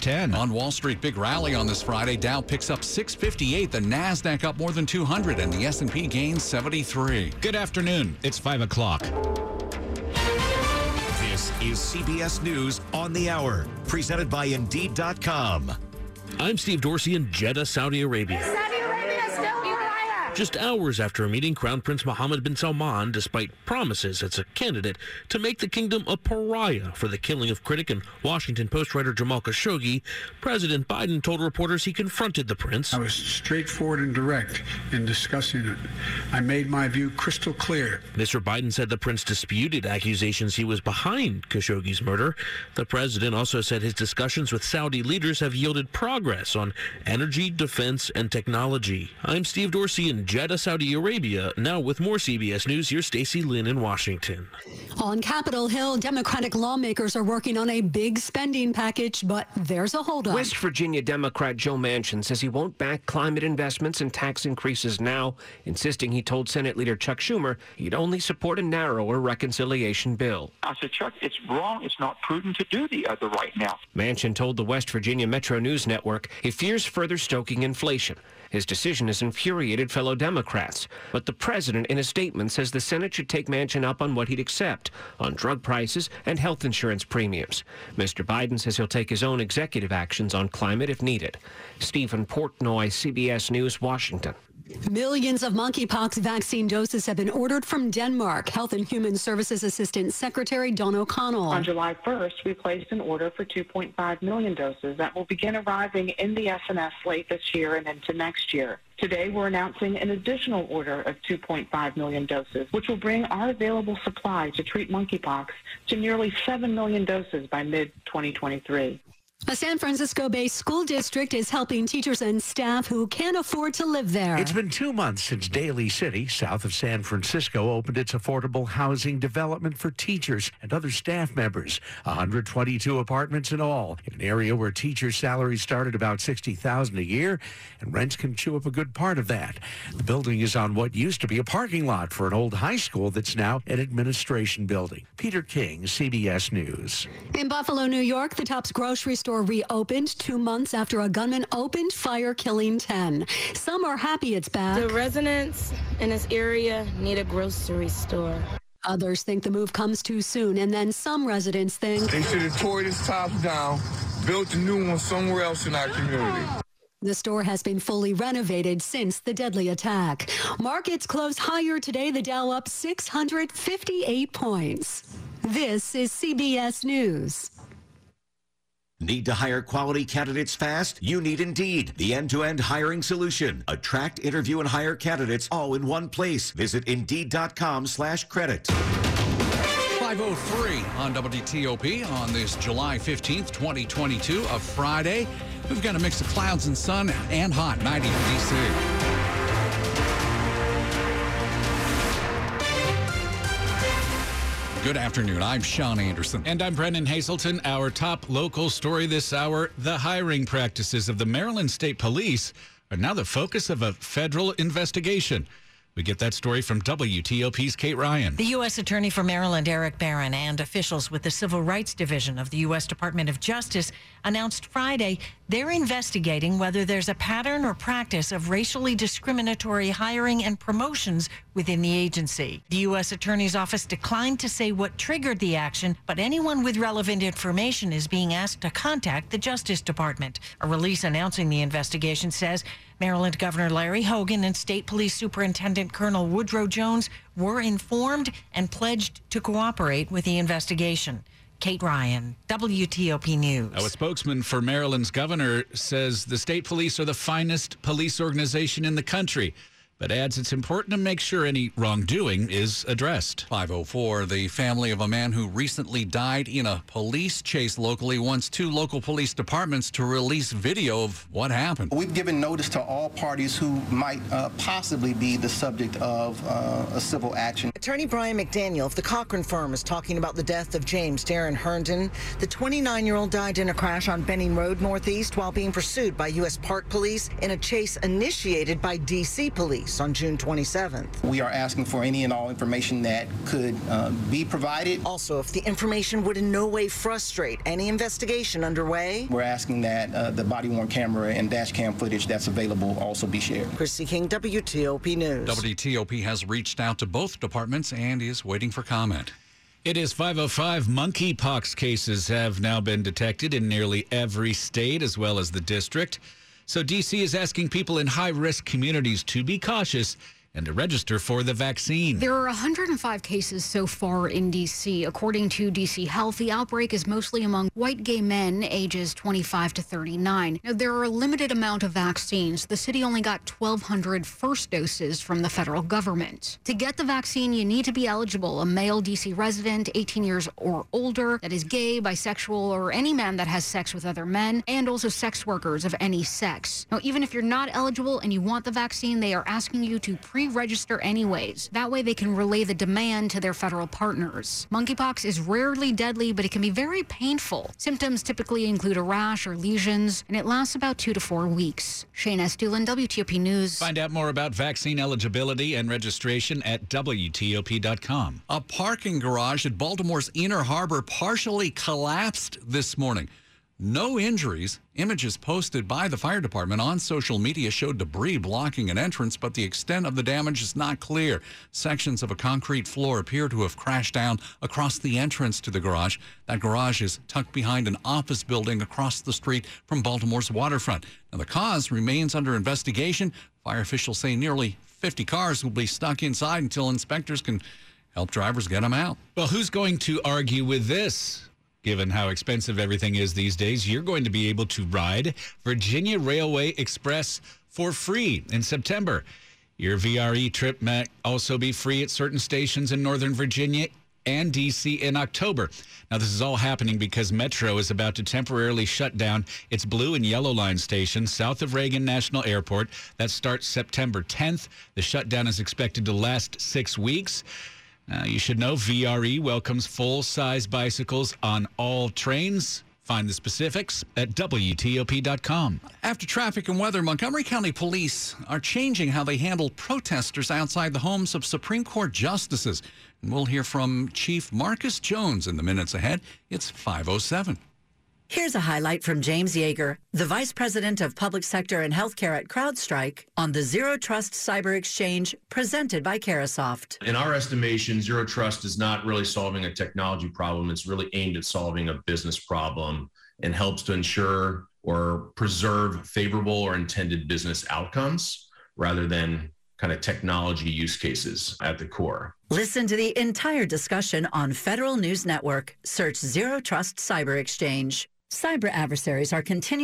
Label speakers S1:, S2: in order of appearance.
S1: 10. On Wall Street, big rally on this Friday. Dow picks up 658, the Nasdaq up more than 200, and the S&P gains 73.
S2: Good afternoon. It's 5 o'clock.
S3: This is CBS News on the Hour, presented by Indeed.com.
S4: I'm Steve Dorsey in Jeddah, Saudi Arabia. Just hours after a meeting, Crown Prince Mohammed bin Salman, despite promises as a candidate to make the kingdom a pariah for the killing of critic and Washington Post writer Jamal Khashoggi, President Biden told reporters he confronted the prince.
S5: I was straightforward and direct in discussing it. I made my view crystal clear.
S4: Mr. Biden said the prince disputed accusations he was behind Khashoggi's murder. The president also said his discussions with Saudi leaders have yielded progress on energy, defense, and technology. I'm Steve Dorsey in Jeddah, Saudi Arabia. Now with more CBS News, here's Stacy Lynn in Washington.
S6: On Capitol Hill, Democratic lawmakers are working on a big spending package, but there's a holdup.
S7: West Virginia Democrat Joe Manchin says he won't back climate investments and tax increases now, insisting he told Senate Leader Chuck Schumer he'd only support a narrower reconciliation bill.
S8: I said, Chuck, it's wrong. It's not prudent to do the other right now.
S7: Manchin told the West Virginia Metro News Network he fears further stoking inflation. His decision has infuriated fellow Democrats. But the president, in a statement, says the Senate should take Manchin up on what he'd accept on drug prices and health insurance premiums. Mr. Biden says he'll take his own executive actions on climate if needed. Stephen Portnoy, CBS News, Washington.
S6: Millions of monkeypox vaccine doses have been ordered from Denmark. Health and Human Services Assistant Secretary Dawn O'Connell.
S9: On July 1st, we placed an order for 2.5 million doses that will begin arriving in the SNS late this year and into next year. Today, we're announcing an additional order of 2.5 million doses, which will bring our available supply to treat monkeypox to nearly 7 million doses by mid-2023.
S6: A San Francisco based school district is helping teachers and staff who can't afford to live there.
S10: It's been two months since Daly City, south of San Francisco, opened its affordable housing development for teachers and other staff members. 122 apartments in all, in an area where teachers' salaries start at about 60000 a year, and rents can chew up a good part of that. The building is on what used to be a parking lot for an old high school that's now an administration building. Peter King, CBS News.
S6: In Buffalo, New York, the Tops grocery store store reopened two months after a gunman opened fire, killing 10. Some are happy it's back.
S11: The residents in this area need a grocery store.
S6: Others think the move comes too soon, and then some residents think
S12: they should have tore this top down, built a new one somewhere else in our community.
S6: The store has been fully renovated since the deadly attack. Markets closed higher today, the Dow up 658 points. This is CBS News.
S3: Need to hire quality candidates fast? You need Indeed, the end-to-end hiring solution. Attract, interview, and hire candidates all in one place. Visit Indeed.com slash credit.
S1: 503 on WTOP on this July 15th, 2022, a Friday. We've got a mix of clouds and sun and hot, 90 in D.C. Good afternoon. I'm Sean Anderson.
S2: And I'm Brennan Haselton. Our top local story this hour the hiring practices of the Maryland State Police are now the focus of a federal investigation. We get that story from WTOP's Kate Ryan.
S13: The U.S. Attorney for Maryland, Erek Barron, and officials with the Civil Rights Division of the U.S. Department of Justice announced Friday they're investigating whether there's a pattern or practice of racially discriminatory hiring and promotions within the agency. The U.S. Attorney's Office declined to say what triggered the action, but anyone with relevant information is being asked to contact the Justice Department. A release announcing the investigation says Maryland Governor Larry Hogan and State Police Superintendent Colonel Woodrow Jones were informed and pledged to cooperate with the investigation. Kate Ryan, WTOP News.
S2: Now, a spokesman for Maryland's governor says the state police are the finest police organization in the country but adds it's important to make sure any wrongdoing is addressed.
S1: 504, the family of a man who recently died in a police chase locally wants two local police departments to release video of what happened.
S14: We've given notice to all parties who might uh, possibly be the subject of uh, a civil action.
S15: Attorney Brian McDaniel of the Cochran firm is talking about the death of James Darren Herndon. The 29-year-old died in a crash on Benning Road Northeast while being pursued by U.S. Park Police in a chase initiated by D.C. Police. Release on June 27th.
S14: We are asking for any and all information that could uh, be provided.
S15: Also, if the information would in no way frustrate any investigation underway,
S14: we're asking that uh, the body worn camera and dash cam footage that's available also be shared.
S15: Kristi King, WTOP News.
S1: WTOP has reached out to both departments and is waiting for comment.
S2: It is 505. Monkeypox cases have now been detected in nearly every state as well as the district. So D.C. is asking people in high risk communities to be cautious and to register for the vaccine.
S16: There are 105 cases so far in D.C. According to D.C. Health, the outbreak is mostly among white gay men ages 25 to 39. Now, there are a limited amount of vaccines. The city only got 1,200 first doses from the federal government. To get the vaccine, you need to be eligible, a male D.C. resident, 18 years or older, that is gay, bisexual, or any man that has sex with other men, and also sex workers of any sex. Now, even if you're not eligible and you want the vaccine, they are asking you to pre register anyways. That way they can relay the demand to their federal partners. Monkeypox is rarely deadly, but it can be very painful. Symptoms typically include a rash or lesions, and it lasts about two to four weeks. Shayna Estulin, WTOP News.
S2: Find out more about vaccine eligibility and registration at WTOP.com.
S1: A parking garage at Baltimore's Inner Harbor partially collapsed this morning. No injuries. Images posted by the fire department on social media showed debris blocking an entrance, but the extent of the damage is not clear. Sections of a concrete floor appear to have crashed down across the entrance to the garage. That garage is tucked behind an office building across the street from Baltimore's waterfront. Now, the cause remains under investigation. Fire officials say nearly 50 cars will be stuck inside until inspectors can help drivers get them out.
S2: Well, who's going to argue with this? Given how expensive everything is these days, you're going to be able to ride Virginia Railway Express for free in September. Your VRE trip may also be free at certain stations in Northern Virginia and DC in October. Now, this is all happening because Metro is about to temporarily shut down its blue and yellow line stations south of Reagan National Airport. That starts September 10th. The shutdown is expected to last six weeks. Now, you should know VRE welcomes full size bicycles on all trains. Find the specifics at WTOP.com.
S1: After traffic and weather, Montgomery County Police are changing how they handle protesters outside the homes of Supreme Court justices. And we'll hear from Chief Marcus Jones in the minutes ahead. It's 507.
S17: Here's a highlight from James Yeager, the Vice President of Public Sector and Healthcare at CrowdStrike, on the Zero Trust Cyber Exchange presented by Carahsoft.
S18: In our estimation, Zero Trust is not really solving a technology problem. It's really aimed at solving a business problem and helps to ensure or preserve favorable or intended business outcomes rather than kind of technology use cases at the core.
S17: Listen to the entire discussion on Federal News Network. Search Zero Trust Cyber Exchange. Cyber adversaries are continuously